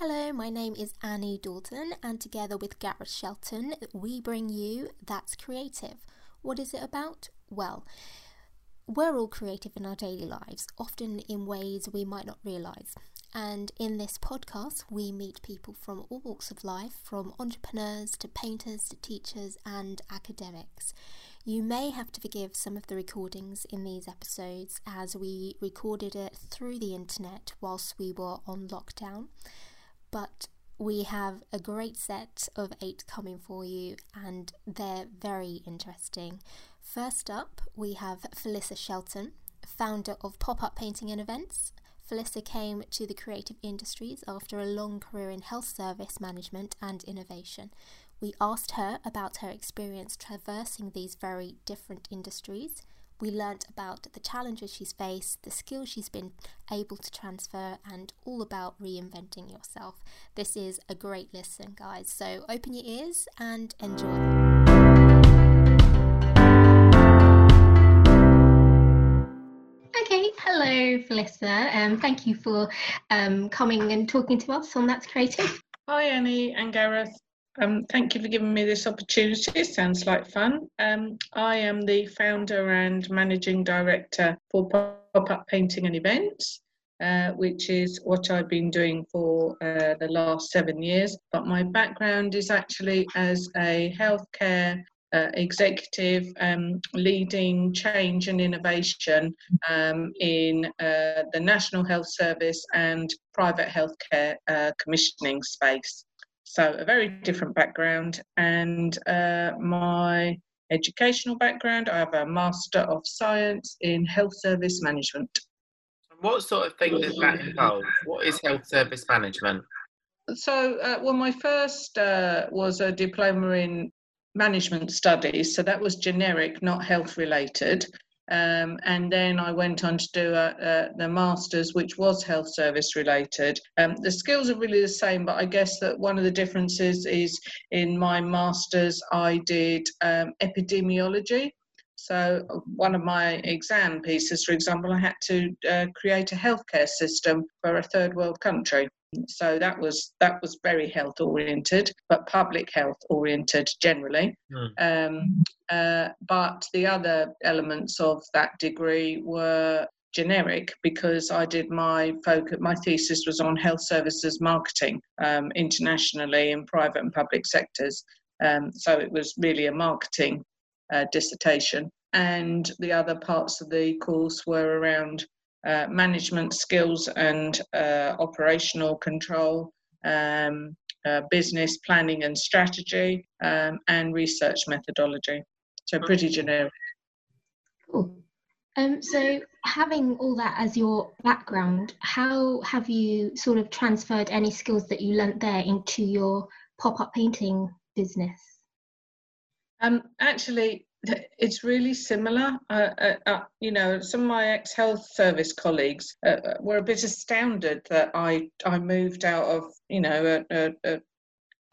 Hello, my name is Annie Dalton, and together with Gareth Shelton, we bring you That's Creative. What is it about? Well, we're all creative in our daily lives, often in ways we might not realise. And in this podcast, we meet people from all walks of life, from entrepreneurs to painters to teachers and academics. You may have to forgive some of the recordings in these episodes as we recorded it through the internet whilst we were on lockdown but we have a great set of eight coming for you, and they're very interesting. First up, we have Felissa Shelton, founder of Pop Up Painting and Events. Felissa came to the creative industries after a long career in health service management and innovation. We asked her about her experience traversing these very different industries we learnt about the challenges she's faced, the skills she's been able to transfer, and all about reinventing yourself. This is a great listen, guys. So open your ears and enjoy. Okay, hello, Felissa. Um, thank you for um, coming and talking to us on That's Creative. Hi, Annie and Gareth. Um, thank you for giving me this opportunity. It sounds like fun. Um, I am the founder and managing director for Pop Up Painting and Events, uh, which is what I've been doing for uh, the last seven years. But my background is actually as a healthcare uh, executive um, leading change and innovation um, in uh, the National Health Service and private healthcare uh, commissioning space. So, a very different background. And uh, my educational background I have a Master of Science in Health Service Management. What sort of thing does that involve? What is health service management? So, uh, well, my first uh, was a diploma in management studies, so that was generic, not health related. Um, and then I went on to do a, a, the masters, which was health service related. Um, the skills are really the same, but I guess that one of the differences is in my masters, I did um, epidemiology. So, one of my exam pieces, for example, I had to uh, create a healthcare system for a third world country. So that was that was very health oriented, but public health oriented generally. Mm. Um, uh, but the other elements of that degree were generic because I did my focus. My thesis was on health services marketing um, internationally in private and public sectors. Um, so it was really a marketing uh, dissertation. And the other parts of the course were around uh, management skills and uh, operational control, um, uh, business planning and strategy, um, and research methodology. So pretty generic. Cool. Um, so having all that as your background, how have you sort of transferred any skills that you learnt there into your pop-up painting business? Um, actually, it's really similar. Uh, uh, uh, you know, some of my ex-health service colleagues uh, uh, were a bit astounded that I I moved out of you know a, a,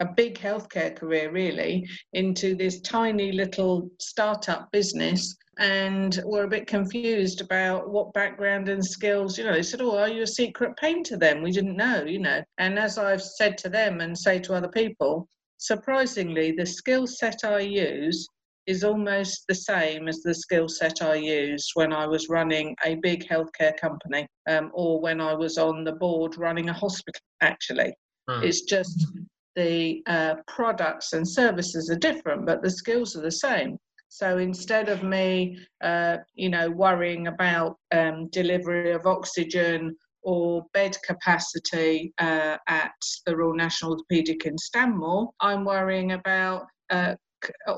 a big healthcare career really into this tiny little startup business and were a bit confused about what background and skills you know they said oh are you a secret painter then we didn't know you know and as i've said to them and say to other people surprisingly the skill set i use is almost the same as the skill set I used when I was running a big healthcare company um, or when I was on the board running a hospital, actually. Hmm. It's just the uh, products and services are different, but the skills are the same. So instead of me, uh, you know, worrying about um, delivery of oxygen or bed capacity uh, at the Royal National Orthopaedic in Stanmore, I'm worrying about uh,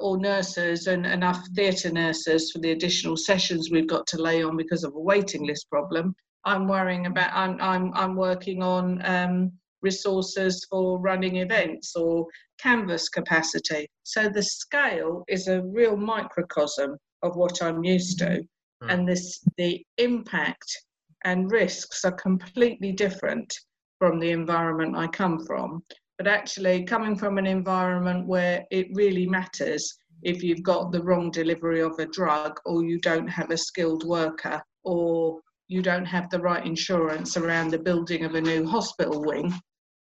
or nurses and enough theatre nurses for the additional sessions we've got to lay on because of a waiting list problem. I'm worrying about. I'm I'm I'm working on um, resources for running events or canvas capacity. So the scale is a real microcosm of what I'm used to, mm. and this the impact and risks are completely different from the environment I come from but actually coming from an environment where it really matters if you've got the wrong delivery of a drug or you don't have a skilled worker or you don't have the right insurance around the building of a new hospital wing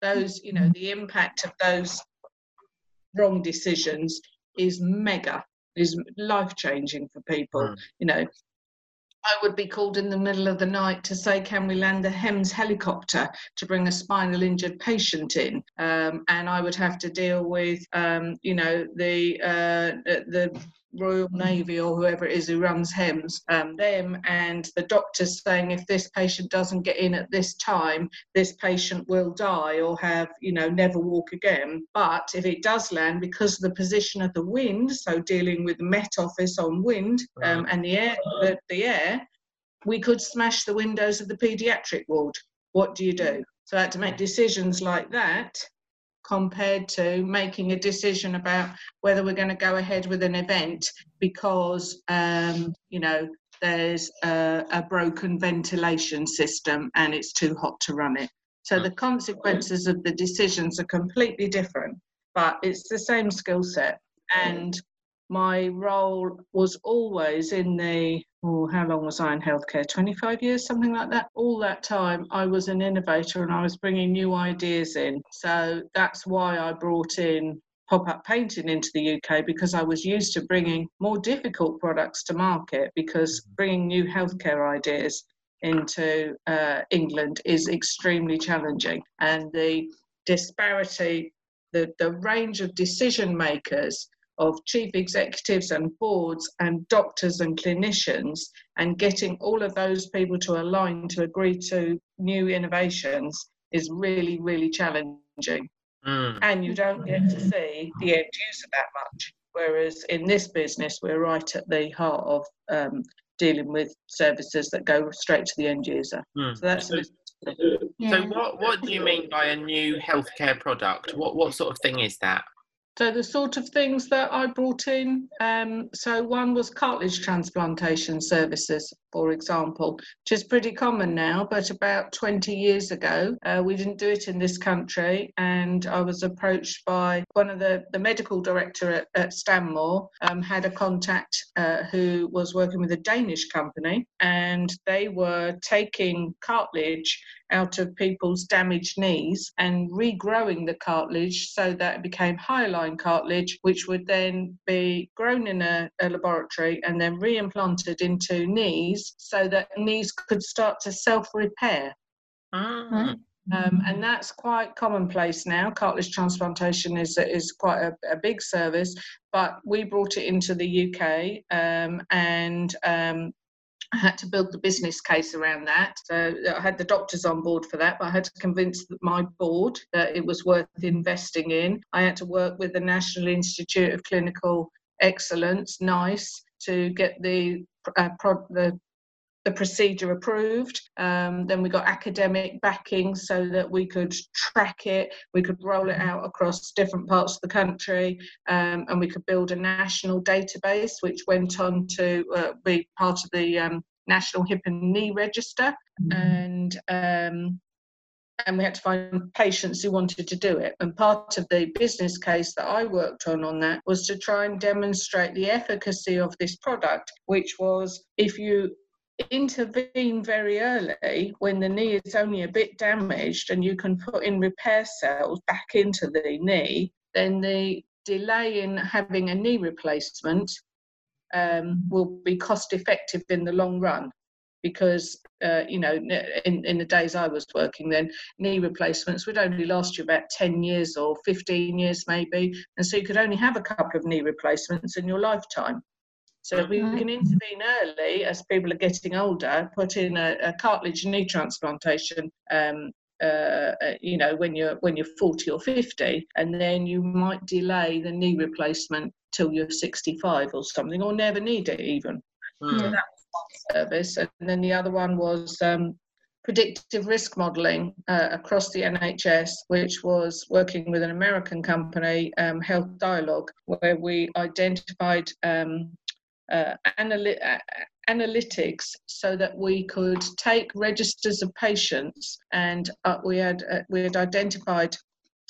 those, you know, the impact of those wrong decisions is mega, is life changing for people. Mm. You know, I would be called in the middle of the night to say, can we land the HEMS helicopter to bring a spinal injured patient in? Um, and I would have to deal with, um, you know, the uh, the Royal Navy or whoever it is who runs HEMS, um, them and the doctors saying if this patient doesn't get in at this time, this patient will die or have, you know, never walk again. But if it does land because of the position of the wind, so dealing with the Met Office on wind um, and the air, the, the air, we could smash the windows of the paediatric ward. What do you do? So I had to make decisions like that compared to making a decision about whether we're going to go ahead with an event because um, you know there's a, a, broken ventilation system and it's too hot to run it. So the consequences of the decisions are completely different, but it's the same skill set. And my role was always in the oh, how long was I in healthcare? 25 years, something like that. All that time, I was an innovator and I was bringing new ideas in. So that's why I brought in pop up painting into the UK because I was used to bringing more difficult products to market because bringing new healthcare ideas into uh, England is extremely challenging. And the disparity, the, the range of decision makers of chief executives and boards and doctors and clinicians and getting all of those people to align to agree to new innovations is really, really challenging. Mm. And you don't get to see the end user that much. Whereas in this business, we're right at the heart of um, dealing with services that go straight to the end user. Mm. So that's. So, so what, what do you mean by a new healthcare product? What, what sort of thing is that? So the sort of things that I brought in, um, so one was cartilage transplantation services, for example, which is pretty common now, but about 20 years ago, uh, we didn't do it in this country. And I was approached by one of the, the medical director at, at Stanmore, um, had a contact uh, who was working with a Danish company, and they were taking cartilage out of people's damaged knees and regrowing the cartilage so that it became hyaline cartilage, which would then be grown in a, a laboratory and then reimplanted into knees so that knees could start to self repair. Ah. Um, and that's quite commonplace now. Cartilage transplantation is is quite a, a big service, but we brought it into the UK, um, and um, I had to build the business case around that. So I had the doctors on board for that, but I had to convince my board that it was worth investing in. I had to work with the National Institute of Clinical Excellence, NICE, to get the uh, pro- the the procedure approved. Um, then we got academic backing so that we could track it, we could roll it out across different parts of the country, um, and we could build a national database, which went on to uh, be part of the um, National Hip and Knee Register. Mm-hmm. And um, and we had to find patients who wanted to do it. And part of the business case that I worked on on that was to try and demonstrate the efficacy of this product, which was if you intervene very early when the knee is only a bit damaged and you can put in repair cells back into the knee, then the delay in having a knee replacement um, will be cost effective in the long run. Because, uh, you know, in, in the days I was working then, knee replacements would only last you about 10 years or 15 years maybe. And so you could only have a couple of knee replacements in your lifetime. So if we mm-hmm. can intervene early as people are getting older, put in a, a cartilage knee transplantation um, uh, uh, you know when you're when you're 40 or 50 and then you might delay the knee replacement till you're 65 or something or never need it even mm. so that was one service and then the other one was um, predictive risk modelling uh, across the NHS, which was working with an American company, um, Health Dialog, where we identified um, uh, analy- uh, analytics so that we could take registers of patients and uh, we had uh, we had identified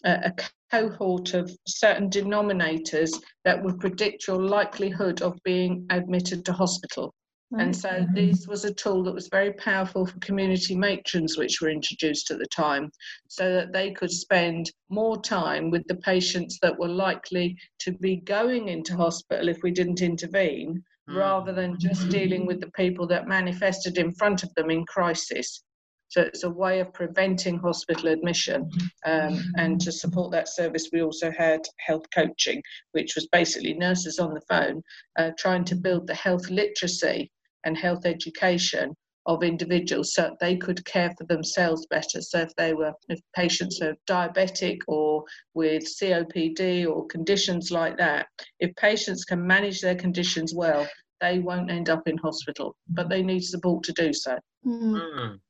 a cohort of certain denominators that would predict your likelihood of being admitted to hospital. And so this was a tool that was very powerful for community matrons, which were introduced at the time, so that they could spend more time with the patients that were likely to be going into hospital if we didn't intervene, mm. rather than just dealing with the people that manifested in front of them in crisis. So it's a way of preventing hospital admission. Um, and to support that service, we also had health coaching, which was basically nurses on the phone uh, trying to build the health literacy and health education of individuals so they could care for themselves better. So if they were if patients are diabetic or with COPD or conditions like that, if patients can manage their conditions well, they won't end up in hospital, but they need support to do so. Mm.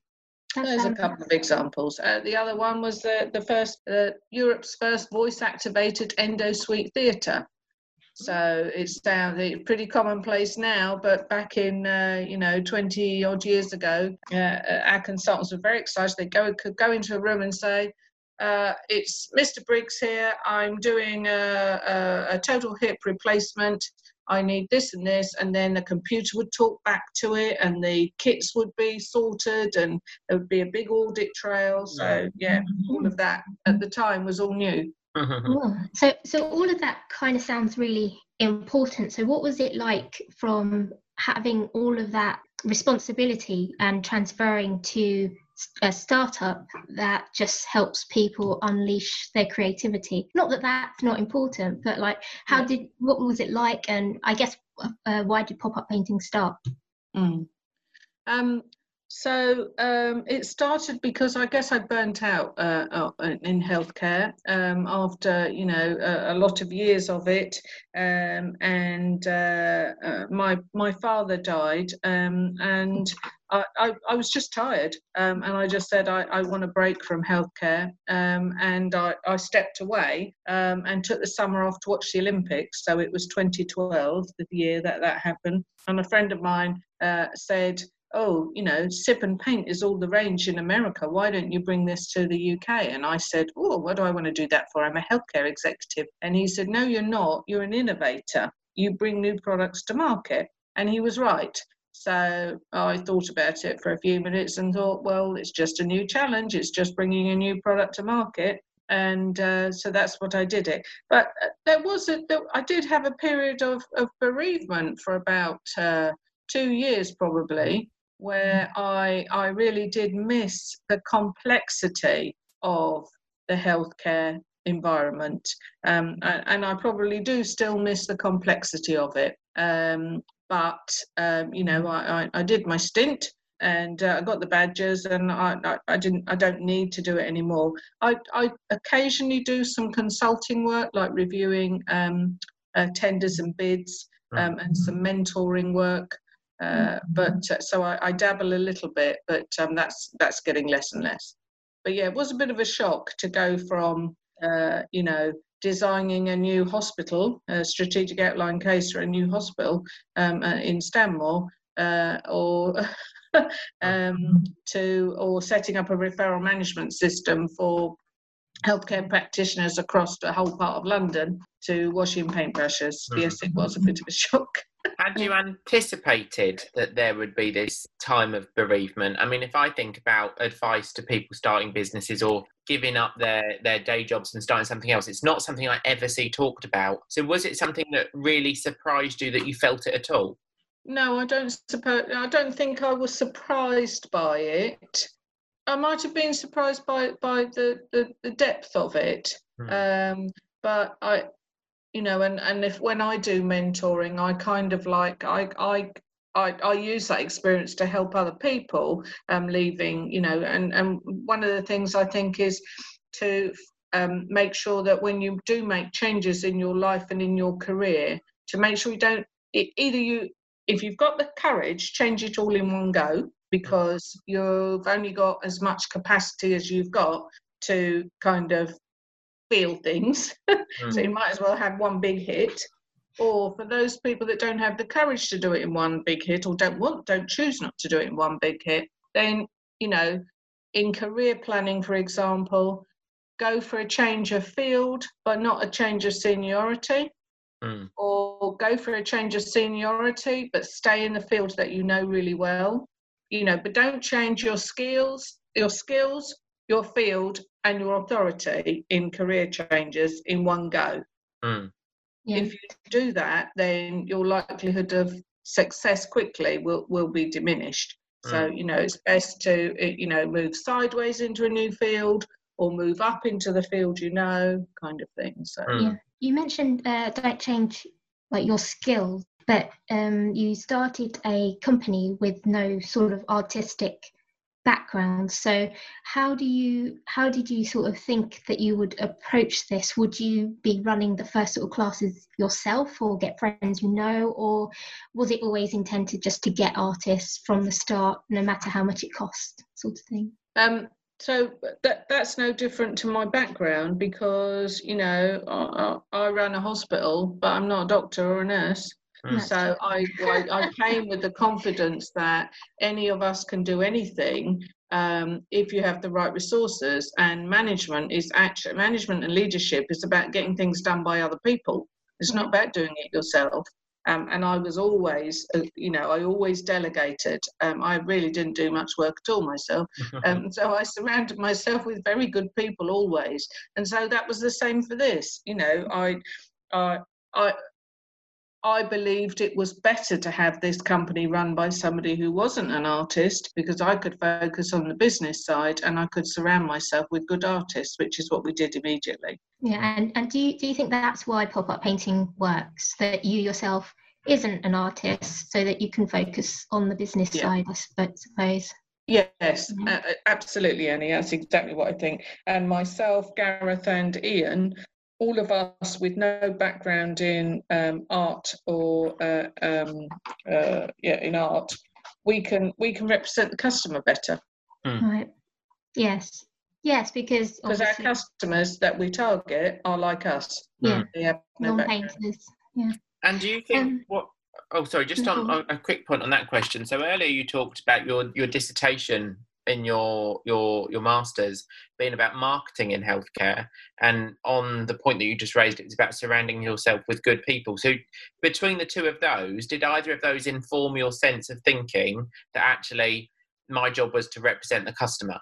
There's a couple of examples. Uh, the other one was the, the first, uh, Europe's first voice activated endosuite theatre. So it's down pretty commonplace now, but back in uh, you know 20 odd years ago, uh, uh, our consultants were very excited. They go could go into a room and say, uh, "It's Mr. Briggs here. I'm doing a, a, a, total hip replacement. I need this and this," and then the computer would talk back to it, and the kits would be sorted, and there would be a big audit trail. So yeah, all of that at the time was all new. oh, so so all of that kind of sounds really important. So what was it like from having all of that responsibility and transferring to a startup that just helps people unleash their creativity? Not that that's not important, but like how did what was it like, and I guess uh, why did pop up painting start? Mm. Um, so um, it started because I guess I burnt out uh, uh in healthcare um, after you know a, a, lot of years of it, um, and uh, uh, my my father died, um, and I, I, I, was just tired, um, and I just said I, I want a break from healthcare, um, and I, I stepped away and took the summer off to watch the Olympics. So it was 2012, the year that that happened, and a friend of mine uh, said oh, you know, sip and paint is all the rage in America. Why don't you bring this to the UK? And I said, oh, what do I want to do that for? I'm a healthcare executive. And he said, no, you're not. You're an innovator. You bring new products to market. And he was right. So I thought about it for a few minutes and thought, well, it's just a new challenge. It's just bringing a new product to market. And uh, so that's what I did it. But uh, there was a, there, I did have a period of, of bereavement for about uh, two years probably where I, I really did miss the complexity of the healthcare environment. Um, and, and, I probably do still miss the complexity of it. Um, but, um, you know, I, I, I, did my stint and uh, I got the badges and I, I, I, didn't I don't need to do it anymore. I, I occasionally do some consulting work like reviewing um, uh, tenders and bids um, and some mentoring work. Uh, but uh, so I, I, dabble a little bit, but um, that's that's getting less and less. But yeah, it was a bit of a shock to go from uh, you know designing a new hospital, a strategic outline case for a new hospital um, uh, in Stanmore, uh, or um, to or setting up a referral management system for healthcare practitioners across the whole part of London to washing paintbrushes. Mm-hmm. Yes, it was a bit of a shock. Had you anticipated that there would be this time of bereavement? I mean, if I think about advice to people starting businesses or giving up their, their day jobs and starting something else, it's not something I ever see talked about. So, was it something that really surprised you that you felt it at all? No, I don't suppose. I don't think I was surprised by it. I might have been surprised by by the the, the depth of it. Hmm. Um, but I you know and and if when i do mentoring i kind of like i i I, I use that experience to help other people um, leaving, you know, and, and one of the things I think is to um, make sure that when you do make changes in your life and in your career, to make sure you don't, it, either you, if you've got the courage, change it all in one go because you've only got as much capacity as you've got to kind of feel things. Mm. so you might as well have one big hit. Or for those people that don't have the courage to do it in one big hit or don't want, don't choose not to do it in one big hit, then, you know, in career planning, for example, go for a change of field, but not a change of seniority. Mm. or go for a change of seniority, but stay in the field that you know really well. You know, but don't change your skills, your skills, your field, and your authority in career changes in one go. Mm. Yeah. If you do that, then your likelihood of success quickly will, will be diminished. So, you know, it's best to, uh, you know, move sideways into a new field or move up into the field you know, kind of thing. So, Mm. Yeah. You mentioned uh, don't change like your skills, but um, you started a company with no sort of artistic background. So how do you how did you sort of think that you would approach this? Would you be running the first sort of classes yourself, or get friends you know, or was it always intended just to get artists from the start, no matter how much it cost, sort of thing? Um, so that that's no different to my background because you know I, I I run a hospital, but I'm not a doctor or a nurse. Mm. So I, I I came with the confidence that any of us can do anything um, if you have the right resources. And management is actually management and leadership is about getting things done by other people. It's not about doing it yourself. Um, and I was always, uh, you know, I always delegated. Um, I really didn't do much work at all myself. Um, so I surrounded myself with very good people always. And so that was the same for this. You know, I, I, I, I believed it was better to have this company run by somebody who wasn't an artist because I could focus on the business side and I could surround myself with good artists, which is what we did immediately. Yeah, and, and do you do you think that's why pop up painting works? That you yourself isn't an artist, so that you can focus on the business Yeah. side, I suppose. Yes, Mhm. uh, uh, absolutely, Annie. That's exactly what I think. And myself, Gareth, and Ian, all of us with no background in um, art or uh, um, uh, yeah, in art, we can we can represent the customer better Right. Yes. Yes, because because our customers that we target are like us. Yeah. They have no background. non-painters. And do you think Um, what? Oh, sorry. Just no, on, on a quick point on that question. So earlier you talked about your your dissertation in your your your masters being about marketing in healthcare, and on the point that you just raised, it's about surrounding yourself with good people. So between the two of those, did either of those inform your sense of thinking that actually my job was to represent the customer?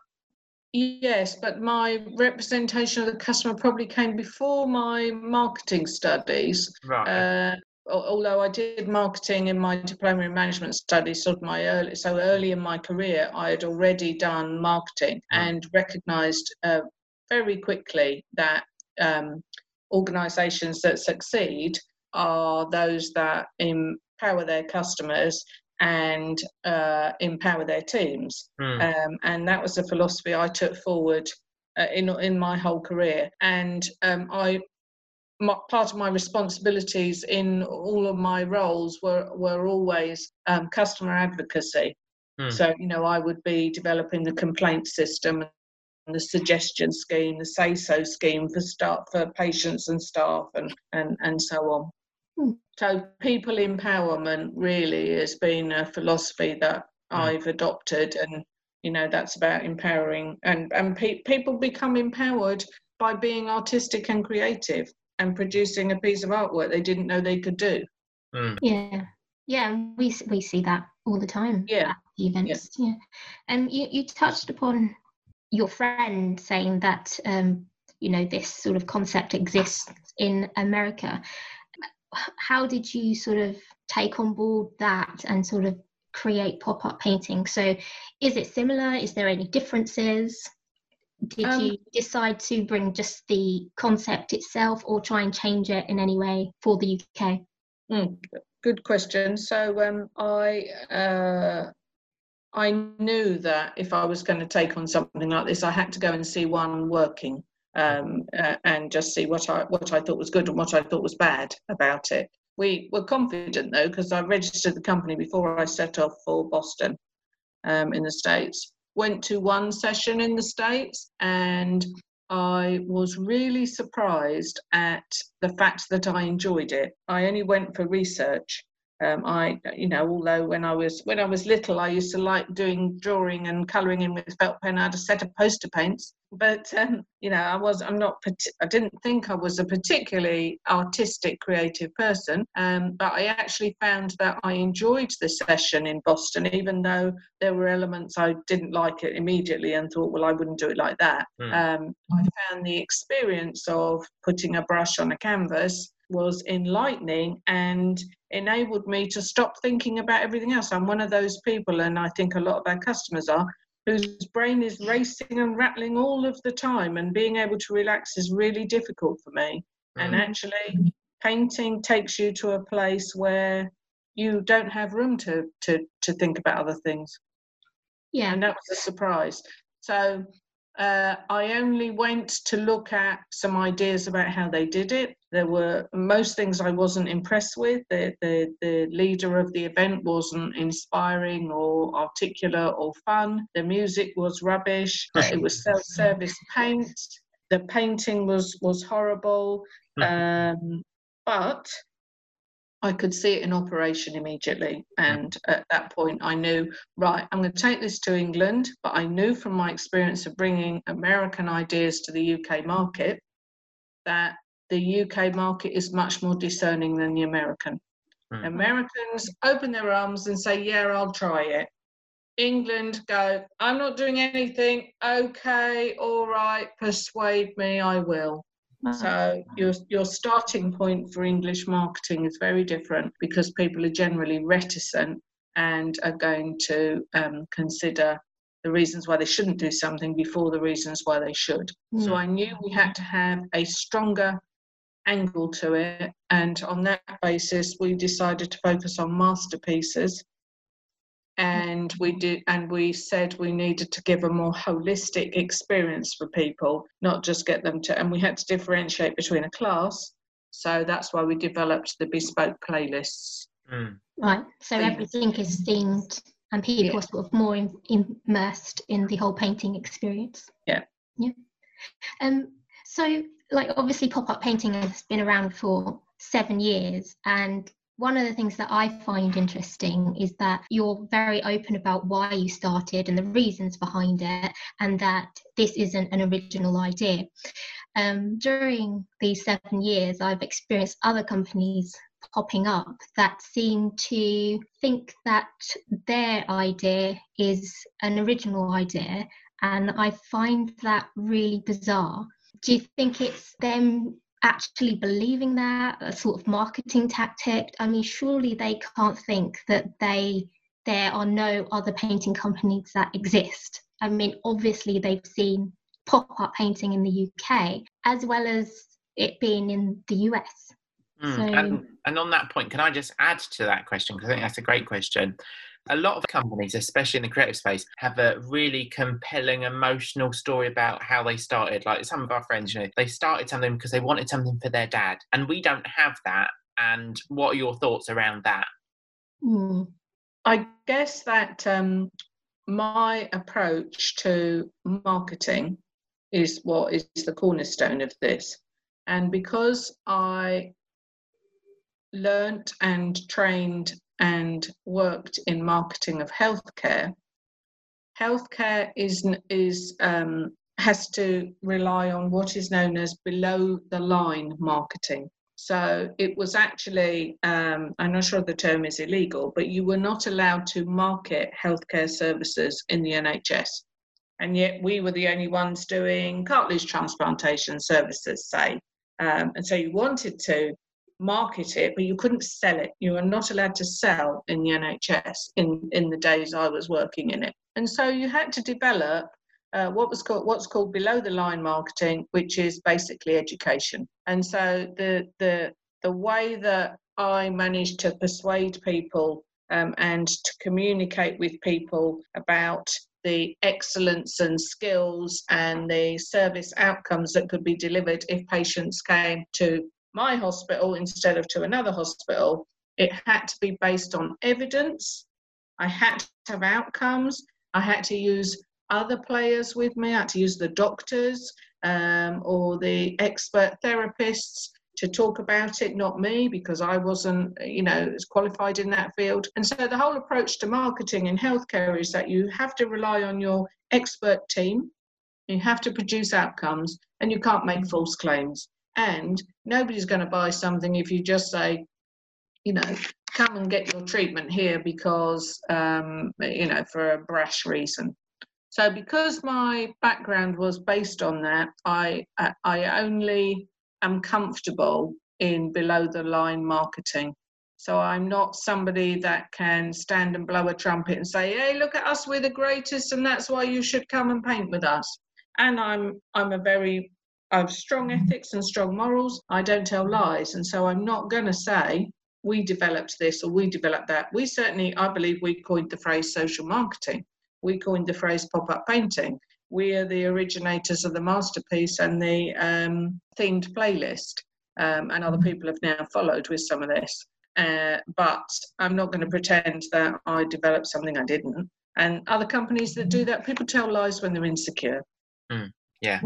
Yes, but my representation of the customer probably came before my marketing studies. Right. Uh, although I did marketing in my diploma in management studies, sort of my early, so early in my career, I had already done marketing Mm. and recognised uh, very quickly that um, organisations that succeed are those that empower their customers and uh, empower their teams. Hmm. Um, and that was a philosophy I took forward uh, in in my whole career. And um, I my, part of my responsibilities in all of my roles were were always um, customer advocacy. Hmm. So you know, I would be developing the complaint system and the suggestion scheme, the say so scheme for staff for patients and staff, and and and so on. Hmm. So people empowerment really has been a philosophy that Hmm. I've adopted, and you know that's about empowering and and pe- people become empowered by being artistic and creative and producing a piece of artwork they didn't know they could do. Hmm. Yeah. Yeah, we we see that all the time. Yeah. at the events. Yeah. And you you touched upon your friend saying that um, you know this sort of concept exists in America. How did you sort of take on board that and sort of create pop up painting? So, is it similar? Is there any differences? Did Um, you decide to bring just the concept itself or try and change it in any way for the UK? Mm, good question. So um, I uh, I knew that if I was going to take on something like this, I had to go and see one working um, uh, and just see what I what I thought was good and what I thought was bad about it. We were confident though because I registered the company before I set off for Boston um, in the States. Went to one session in the States and I was really surprised at the fact that I enjoyed it. I only went for research Um, I, you know, although when I was when I was little, I used to like doing drawing and colouring in with felt pen. I had a set of poster paints, but um, you know, I was I'm not I didn't think I was a particularly artistic, creative person. Um, but I actually found that I enjoyed the session in Boston, even though there were elements I didn't like it immediately and thought, well, I wouldn't do it like that. Mm. Um, I found the experience of putting a brush on a canvas was enlightening and enabled me to stop thinking about everything else. I'm one of those people, and I think a lot of our customers are, whose brain is racing and rattling all of the time, and being able to relax is really difficult for me. Mm. And actually, painting takes you to a place where you don't have room to to to think about other things. Yeah, and that was a surprise. So uh, I only went to look at some ideas about how they did it. There were most things I wasn't impressed with. The, the, the leader of the event wasn't inspiring or articulate or fun. The music was rubbish. it was self-service paint. The painting was was horrible. Um, but I could see it in operation immediately. And at that point, I knew, right, I'm going to take this to England. But I knew from my experience of bringing American ideas to the UK market that the UK market is much more discerning than the American. Mm. Americans open their arms and say, yeah, I'll try it. England go, I'm not doing anything. Okay, all right, persuade me, I will. So your your starting point for English marketing is very different because people are generally reticent and are going to um, consider the reasons why they shouldn't do something before the reasons why they should. Mm. So I knew we had to have a stronger angle to it, and on that basis, we decided to focus on masterpieces and we did and we said we needed to give a more holistic experience for people not just get them to and we had to differentiate between a class. So that's why we developed the bespoke playlists. Mm. right. So everything is themed and people yeah. are sort of more in, immersed in the whole painting experience. Yeah. Yeah. Um so like obviously pop-up painting has been around for seven years and one of the things that I find interesting is that you're very open about why you started and the reasons behind it, and that this isn't an original idea. Um, during these seven years, I've experienced other companies popping up that seem to think that their idea is an original idea, and I find that really bizarre. Do you think it's them actually believing that a sort of marketing tactic? I mean surely they can't think that they there are no other painting companies that exist. I mean obviously they've seen pop-up painting in the uk as well as it being in the us mm, so, and, and on that point can i just add to that question? Because i think that's a great question a lot of companies, especially in the creative space, have a really compelling emotional story about how they started. Like some of our friends, you know, they started something because they wanted something for their dad, and we don't have that. And what are your thoughts around that? Mm. I guess that um, my approach to marketing is what is the cornerstone of this. And because I learnt and trained and worked in marketing of healthcare, healthcare is is um, has to rely on what is known as below the line marketing. So it was actually, um, I'm not sure the term is illegal, but you were not allowed to market healthcare services in the NHS. And yet we were the only ones doing cartilage transplantation services, say. Um, and so you wanted to, market it, but you couldn't sell it. You were not allowed to sell in the NHS in, in the days I was working in it. And so you had to develop uh, what was called what's called below the line marketing, which is basically education. And so the the the way that I managed to persuade people um, and to communicate with people about the excellence and skills and the service outcomes that could be delivered if patients came to my hospital instead of to another hospital, it had to be based on evidence. I had to have outcomes. I had to use other players with me. I had to use the doctors um, or the expert therapists to talk about it, not me, because I wasn't, you know, as qualified in that field. And so the whole approach to marketing in healthcare is that you have to rely on your expert team, you have to produce outcomes, and you can't make false claims. And nobody's going to buy something if you just say, you know, come and get your treatment here because, um, you know, for a brash reason. So because my background was based on that, I I only am comfortable in below the line marketing. So I'm not somebody that can stand and blow a trumpet and say, "Hey, look at us, we're the greatest, and that's why you should come and paint with us." And I'm I'm a very I have strong ethics and strong morals. I don't tell lies, and so I'm not going to say we developed this or we developed that. We certainly, I believe, we coined the phrase social marketing we coined the phrase pop up painting. We are the originators of the masterpiece and the um, themed playlist, um, and other mm-hmm. people have now followed with some of this. Uh, but I'm not going to pretend that I developed something I didn't. And other companies that do mm-hmm. that, people tell lies when they're insecure. Mm, yeah.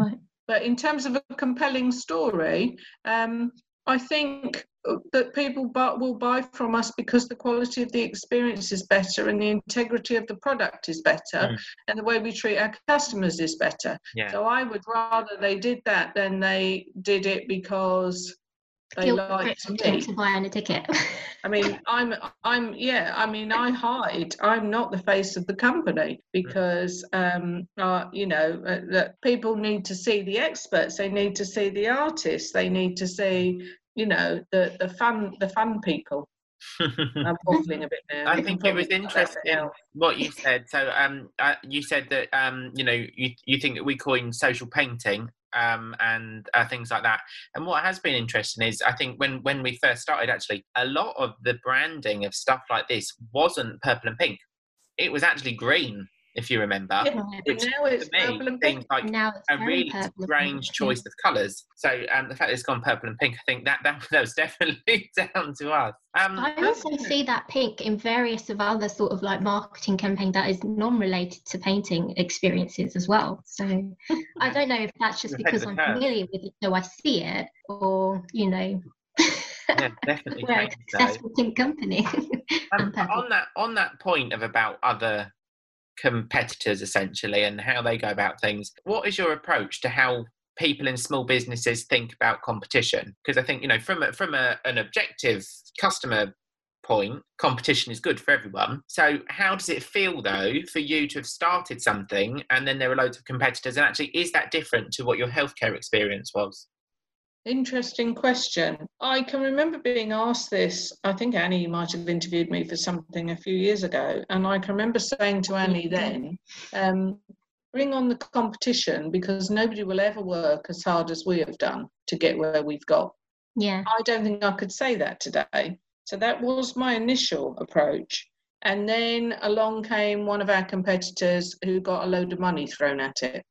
But in terms of a compelling story, um, I think that people will buy from us because the quality of the experience is better and the integrity of the product is better mm. and the way we treat our customers is better. Yeah. So I would rather they did that than they did it because they liked me. to buy a ticket. I mean, I'm, I'm, yeah. I mean, I hide. I'm not the face of the company because, um, uh, you know, uh, that people need to see the experts. They need to see the artists. They need to see you know the the fun the fun people. I'm waffling a bit now. I think it was interesting what you said. So, um, uh, you said that um, you know, you you think that we coined social painting, um, and uh, things like that. And what has been interesting is, I think when when we first started, actually, a lot of the branding of stuff like this wasn't purple and pink. It was actually green if you remember. Yeah, which now it's me seems like now a really strange choice of colours. So um, the fact that it's gone purple and pink, I think that that, that was definitely down to us. Um, I also see that pink in various of other sort of like marketing campaign that is non-related to painting experiences as well. So I don't know if that's just because I'm familiar with it, so I see it, or you know. yeah, definitely. We're a successful pink company. um, on that on that point of about other competitors essentially and how they go about things. What is your approach to how people in small businesses think about competition? Because I think you know from a, from a, an objective customer point, competition is good for everyone. So how does it feel though for you to have started something and then there are loads of competitors and actually is that different to what your healthcare experience was? Interesting question. I can remember being asked this. I think Annie might have interviewed me for something a few years ago. And I can remember saying to Annie then, um, bring on the competition because nobody will ever work as hard as we have done to get where we've got. Yeah. I don't think I could say that today. So that was my initial approach. And then along came one of our competitors who got a load of money thrown at it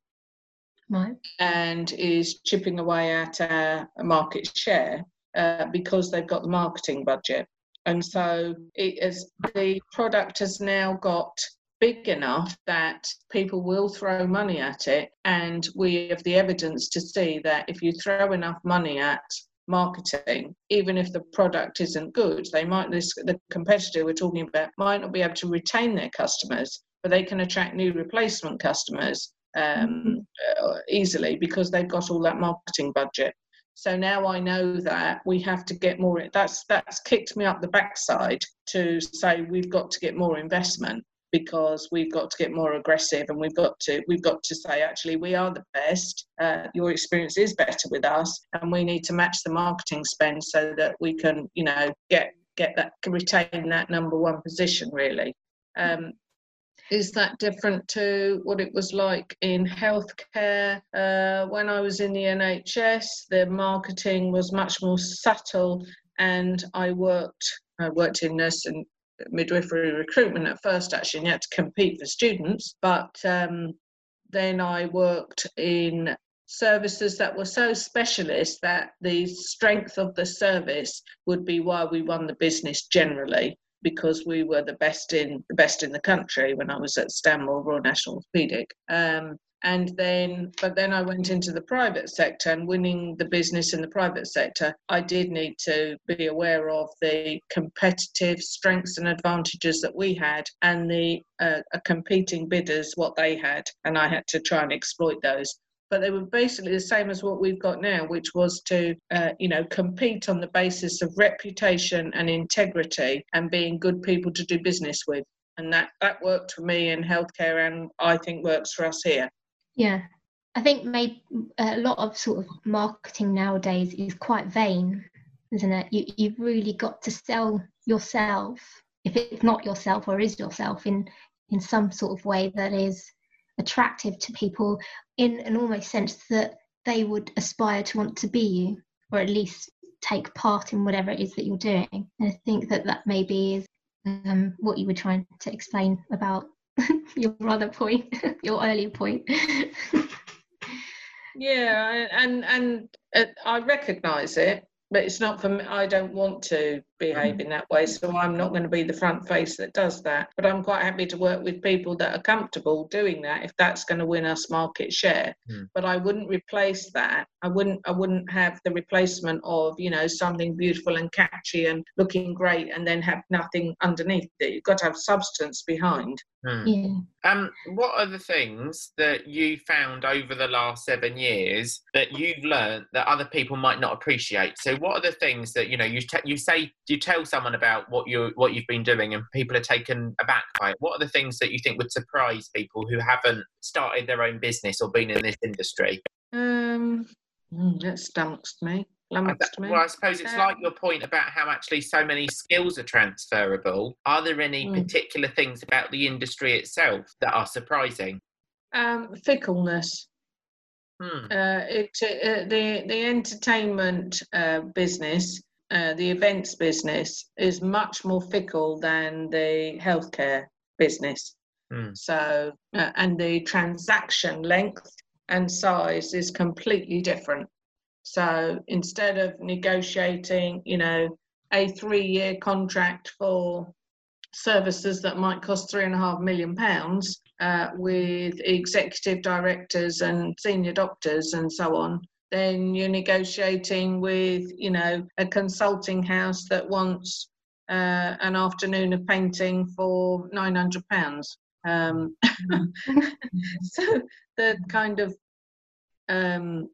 right. and is chipping away at our market share uh, because they've got the marketing budget. And so it is, the product has now got big enough that people will throw money at it. And we have the evidence to see that if you throw enough money at marketing, even if the product isn't good, they might, this, the competitor we're talking about might not be able to retain their customers, but they can attract new replacement customers um, uh, easily because they've got all that marketing budget. So now I know that we have to get more. That's that's kicked me up the backside to say we've got to get more investment because we've got to get more aggressive and we've got to we've got to say actually we are the best. Uh, your experience is better with us, and we need to match the marketing spend so that we can you know get get that retain that number one position really. Um, is that different to what it was like in healthcare? Uh, when I was in the NHS, the marketing was much more subtle, and I worked I worked in nurse and midwifery recruitment at first. Actually, and you had to compete for students, but um, then I worked in services that were so specialist that the strength of the service would be why we won the business generally because we were the best in the best in the country when I was at Stanmore Royal National Orthopaedic. Um, and then but then i went into the private sector and winning the business in the private sector i did need to be aware of the competitive strengths and advantages that we had and the uh, competing bidders what they had and i had to try and exploit those but they were basically the same as what we've got now, which was to, uh, you know, compete on the basis of reputation and integrity and being good people to do business with. And that, that worked for me in healthcare and I think works for us here. Yeah. I think maybe a lot of sort of marketing nowadays is quite vain, isn't it? You, you've really got to sell yourself, if it's not yourself or is yourself, in, in some sort of way that is attractive to people in an almost sense that they would aspire to want to be you or at least take part in whatever it is that you're doing. And I think that that maybe is um, what you were trying to explain about your other point, your earlier point. yeah, and and uh, I recognise it, but it's not for me. I don't want to behave in that way, so I'm not going to be the front face that does that. But I'm quite happy to work with people that are comfortable doing that if that's going to win us market share. Mm. But I wouldn't replace that. I wouldn't. I wouldn't have the replacement of you know something beautiful and catchy and looking great, and then have nothing underneath it. You've got to have substance behind. Mm. Yeah. Um, what are the things that you found over the last seven years that you've learned that other people might not appreciate? So, what are the things that you know you te- you say you tell someone about what you what you've been doing and people are taken aback by it? What are the things that you think would surprise people who haven't started their own business or been in this industry? Um, mm, that stumps me. Well, I suppose it's like your point about how actually so many skills are transferable. Are there any mm. particular things about the industry itself that are surprising? Um, fickleness. Hmm. Uh, it, uh, the the entertainment uh, business, uh, the events business, is much more fickle than the healthcare business. Hmm. So, uh, and the transaction length and size is completely different. So instead of negotiating, you know, a three-year contract for services that might cost three and a half million pounds uh, with executive directors and senior doctors and so on, then you're negotiating with, you know, a consulting house that wants uh, an afternoon of painting for nine hundred pounds. Um, so the kind of um,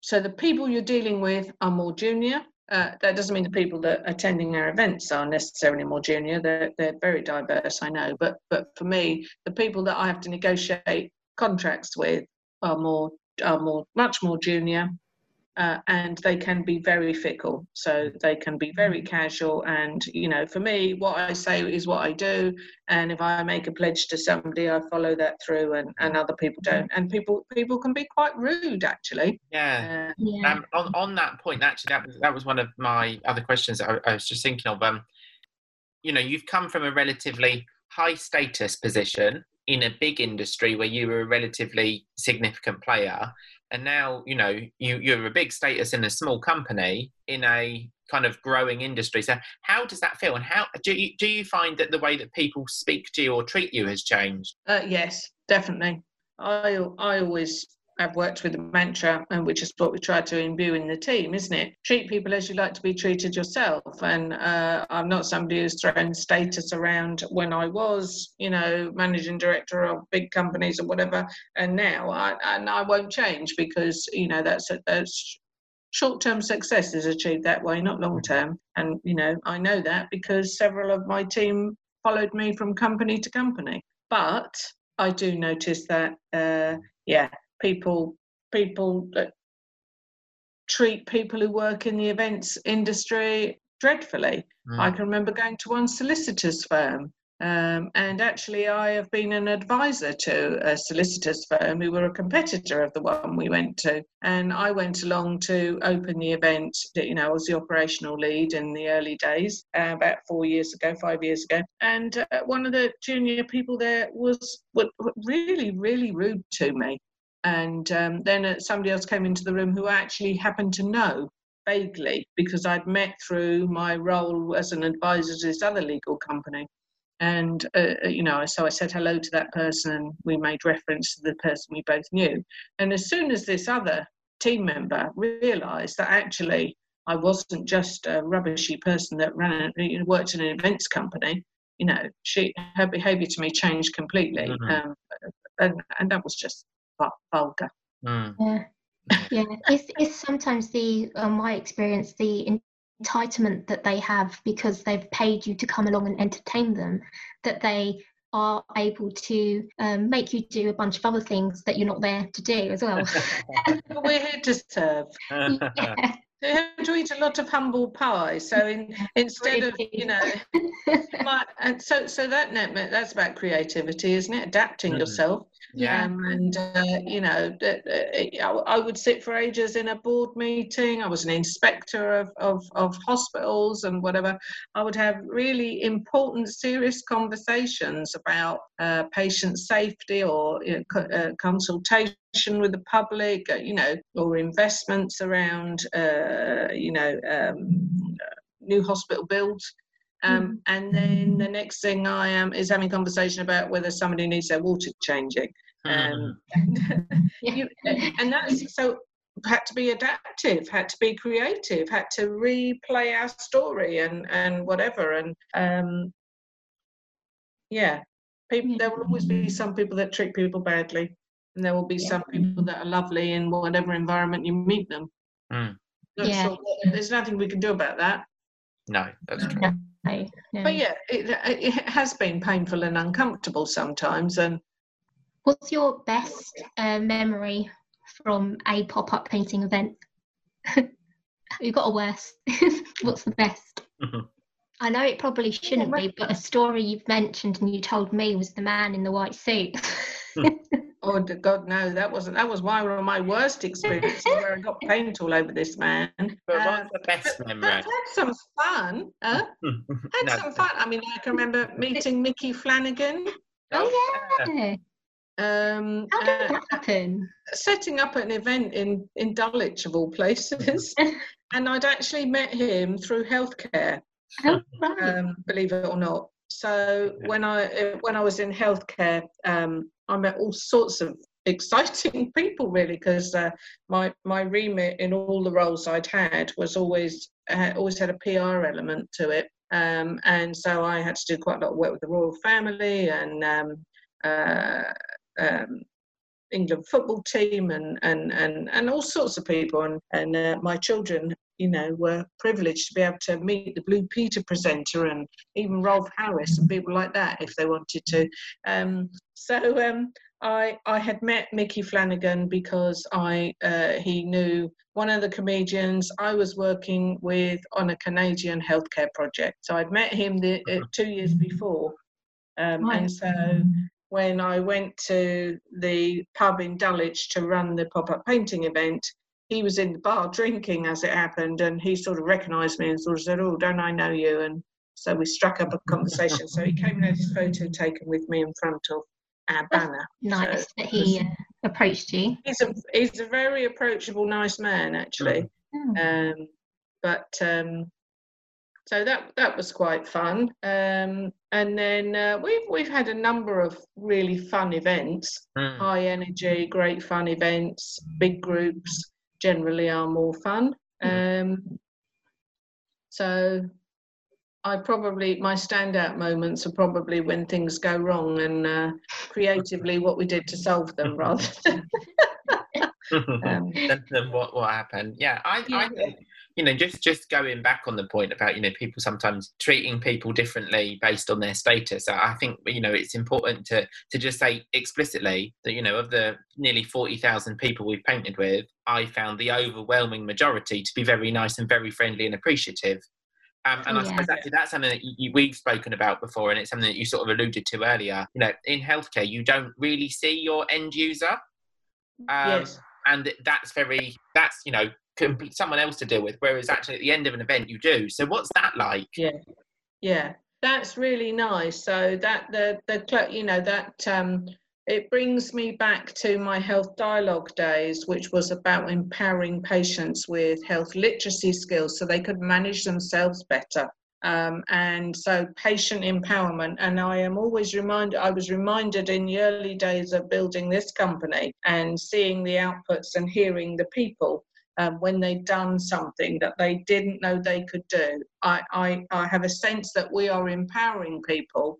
so the people you're dealing with are more junior. Uh, that doesn't mean the people that are attending our events are necessarily more junior. They're, they're very diverse, I know. But but for me, the people that I have to negotiate contracts with are more are more much more junior uh, and they can be very fickle. So they can be very casual. And, you know, for me, what I say is what I do. And if I make a pledge to somebody, I follow that through and, and other people don't. And people people can be quite rude, actually. Yeah. Uh, yeah. Um, on, on that point, actually, that was, that was one of my other questions I, I was just thinking of. Um, you know, you've come from a relatively high status position in a big industry where you were a relatively significant player and now you know you you're a big status in a small company in a kind of growing industry. So how does that feel? And how do you do you find that the way that people speak to you or treat you has changed? Uh, yes definitely. I i always I've worked with the mantra, and which is what we try to imbue in the team, isn't it? Treat people as you like to be treated yourself. And uh, I'm not somebody who's thrown status around when I was, you know, managing director of big companies or whatever. And now, I, and I won't change because you know that's a, that's short-term success is achieved that way, not long-term. And you know, I know that because several of my team followed me from company to company. But I do notice that, uh, yeah, people people that treat people who work in the events industry dreadfully. Mm. I can remember going to one solicitor's firm, um, and actually, I have been an advisor to a solicitor's firm who were a competitor of the one we went to. And I went along to open the event. You know, I was the operational lead in the early days, uh, about four years ago, five years ago. And uh, one of the junior people there was, was really, really rude to me. And um, then uh, somebody else came into the room who actually happened to know vaguely because I'd met through my role as an advisor to this other legal company. and uh, uh, you know so i said hello to that person and we made reference to the person we both knew and as soon as this other team member realized that actually i wasn't just a rubbishy person that ran worked in an events company you know she her behavior to me changed completely mm-hmm. um, and, and that was just vulgar mm. yeah yeah it's, it's sometimes the uh, my experience the entitlement that they have because they've paid you to come along and entertain them that they are able to um, make you do a bunch of other things that you're not there to do as well. We're here to serve. yeah. They have to eat a lot of humble pie. So in, instead of you know, my, and so so that that's about creativity, isn't it? Adapting mm-hmm. yourself yeah. Um, and, uh, you know, I would sit for ages in a board meeting. I was an inspector of, of, of hospitals and whatever. I would have really important, serious conversations about uh, patient safety or you know, uh, consultation with the public, uh, you know, or investments around, uh, you know, um, new hospital builds. Um, mm. and then the next thing I am is having conversation about whether somebody needs their water changing. Um, you, and that's so had to be adaptive, had to be creative, had to replay our story and and whatever. And um, yeah, people. There will always be some people that treat people badly, and there will be yeah. some people that are lovely in whatever environment you meet them. Mm. Yeah. So there's nothing we can do about that. No, that's true. No, no. But yeah, it, it has been painful and uncomfortable sometimes, and what's your best uh, memory from a pop-up painting event? You've got a worst. what's the best? I know it probably shouldn't be, but a story you've mentioned and you told me was the man in the white suit. oh God, no, that wasn't. That was one of my worst experiences where I got paint all over this man. But uh, what's the best memory? Had some fun. Huh? had no. some fun. I mean, I can remember meeting Micky Flanagan. Oh yeah. Um, How did uh, that happen? Setting up an event in in Dulwich of all places, and I'd actually met him through healthcare. Oh, right. um, believe it or not. So when I uh, when I was in healthcare, um, I met all sorts of exciting people really because uh, my my remit in all the roles I'd had was always uh, always had a PR element to it. Um, and so I had to do quite a lot of work with the royal family and um, uh, um, England football team and, and, and, and all sorts of people. And, and uh, my children, you know, were privileged to be able to meet the Blue Peter presenter and even Rolf Harris and people like that if they wanted to. Um, so um, I, I had met Micky Flanagan because I uh, he knew one of the comedians I was working with on a Canadian healthcare project. So I'd met him the, uh, two years before. Um, and so when I went to the pub in Dulwich to run the pop up painting event, he was in the bar drinking as it happened, and he sort of recognised me and sort of said, "Oh, don't I know you?" And so we struck up a conversation. so he came and had his photo taken with me in front of our banner. Nice so that he uh, approached you. He's a he's a very approachable, nice man, actually. Mm. Um, but um, so that that was quite fun. Um, and then uh, we've we've had a number of really fun events, mm. high energy, great fun events. Big groups generally are more fun. Mm. Um, so I probably my standout moments are probably when things go wrong and uh, creatively what we did to solve them rather than. um, then, what what happened? Yeah, I, yeah. I think you know just just going back on the point about you know people sometimes treating people differently based on their status i think you know it's important to to just say explicitly that you know of the nearly 40,000 people we've painted with i found the overwhelming majority to be very nice and very friendly and appreciative um, and I suppose actually that's something that you, we've spoken about before, and it's something that you sort of alluded to earlier. You know, in healthcare, you don't really see your end user, um, yes. and that's very that's you know someone else to deal with. Whereas actually at the end of an event, you do. So what's that like? Yeah, yeah, that's really nice. So that the the you know that um, it brings me back to my Health Dialog days, which was about empowering patients with health literacy skills so they could manage themselves better. Um, and so patient empowerment. And I am always reminded, I was reminded in the early days of building this company and seeing the outputs and hearing the people um, when they'd done something that they didn't know they could do. I, I, I have a sense that we are empowering people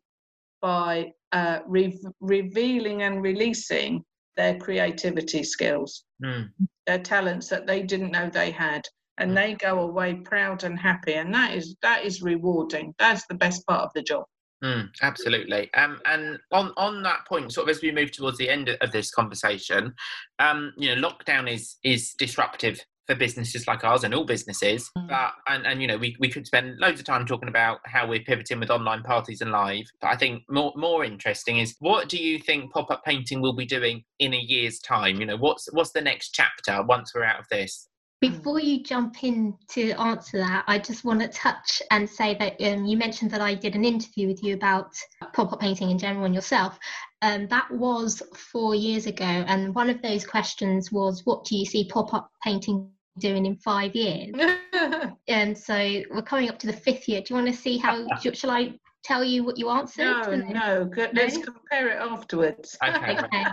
by uh, re- revealing and releasing their creativity skills, mm. their talents that they didn't know they had. And mm. they go away proud and happy, and that is that is rewarding. That's the best part of the job. Mm, absolutely. Um, and on, on that point, sort of as we move towards the end of this conversation, um, you know, lockdown is is disruptive for businesses like ours and all businesses. Mm. But and, and you know, we, we could spend loads of time talking about how we're pivoting with online parties and live. But I think more more interesting is what do you think pop up painting will be doing in a year's time? You know, what's what's the next chapter once we're out of this? Before you jump in to answer that, I just want to touch and say that um, you mentioned that I did an interview with you about pop up painting in general and yourself. Um, that was four years ago, and one of those questions was, What do you see pop up painting doing in five years? and so we're coming up to the fifth year. Do you want to see how, shall I tell you what you answered? No, no, good. let's compare it afterwards. Okay. okay.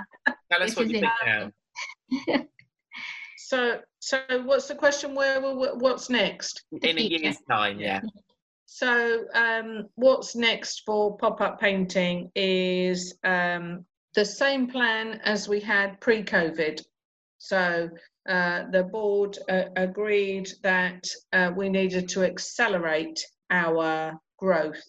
Tell us this what you think now. So, so what's the question? Where, what's next? In a year's time, yeah. So, um, what's next for pop-up painting is um, the same plan as we had pre-COVID. So, uh, the board uh, agreed that uh, we needed to accelerate our growth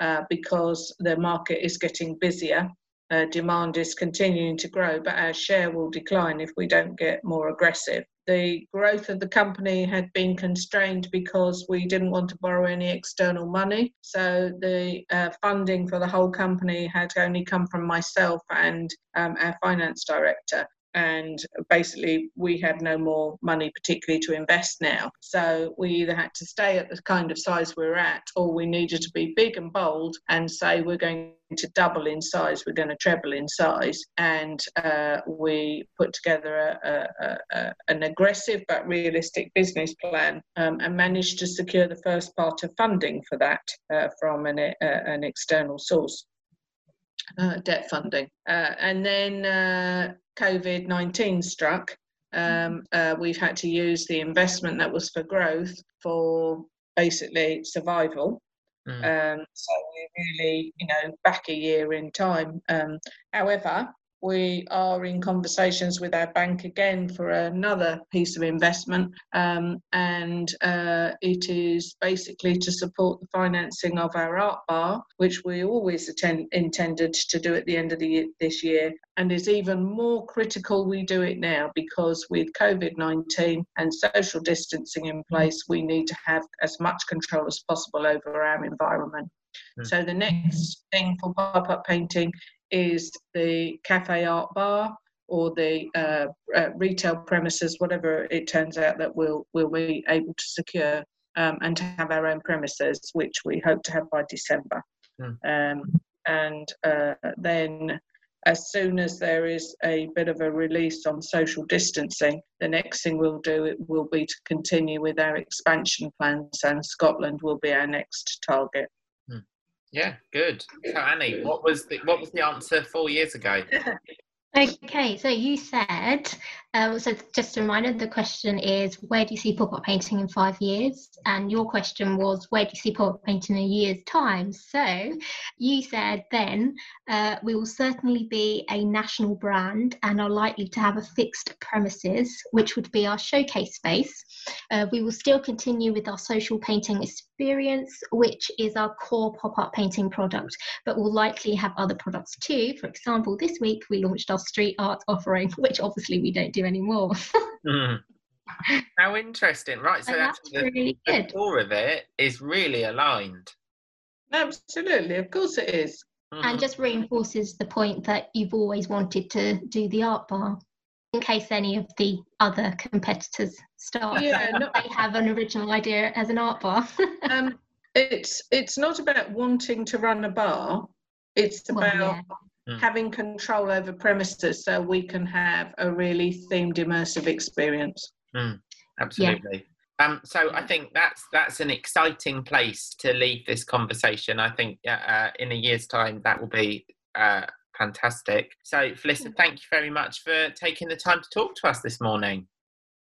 uh, because the market is getting busier uh, demand is continuing to grow, but our share will decline if we don't get more aggressive. The growth of the company had been constrained because we didn't want to borrow any external money. So the uh, funding for the whole company had only come from myself and um, our finance director and basically we had no more money particularly to invest now. So we either had to stay at the kind of size we we're at or we needed to be big and bold and say we're going to double in size we're going to treble in size. And uh, we put together a, a, a, an aggressive but realistic business plan um, and managed to secure the first part of funding for that uh, from an, uh, an external source uh, debt funding. Uh, and then uh, COVID 19 struck, um, uh, we've had to use the investment that was for growth for basically survival. Mm. Um, so we're really, you know, back a year in time. Um, however, we are in conversations with our bank again for another piece of investment, um, and uh, it is basically to support the financing of our art bar, which we always attend, intended to do at the end of the year, this year, and is even more critical we do it now because with COVID 19 and social distancing in place, we need to have as much control as possible over our environment. Hmm. So the next thing for pop-up painting is the cafe art bar or the uh, uh, retail premises, whatever it turns out that we'll we'll be able to secure um, and to have our own premises, which we hope to have by December. Mm. Um, and uh, then, as soon as there is a bit of a release on social distancing, the next thing we'll do will be to continue with our expansion plans, and Scotland will be our next target. Yeah, good. So Annie, what was the what was the answer four years ago? Okay, so you said, um, so just a reminder, the question is, where do you see pop-up painting in five years? And your question was, where do you see pop-up painting in a year's time? So you said then, uh, we will certainly be a national brand and are likely to have a fixed premises, which would be our showcase space. Uh, we will still continue with our social painting experience, which is our core pop-up painting product, but we'll likely have other products too. For example, this week we launched our street art offering, which obviously we don't do anymore. mm. How interesting, right? So that's really the, good. the core of it is really aligned. Absolutely, of course it is. Mm-hmm. And just reinforces the point that you've always wanted to do the art bar in case any of the other competitors start yeah, no, they have an original idea as an art bar um, it's it's not about wanting to run a bar it's about well, yeah. Hmm. having control over premises so we can have a really themed immersive experience mm, absolutely Um, so I think that's that's an exciting place to leave this conversation. I think uh, in a year's time that will be uh, fantastic. So Felissa, thank you very much for taking the time to talk to us this morning.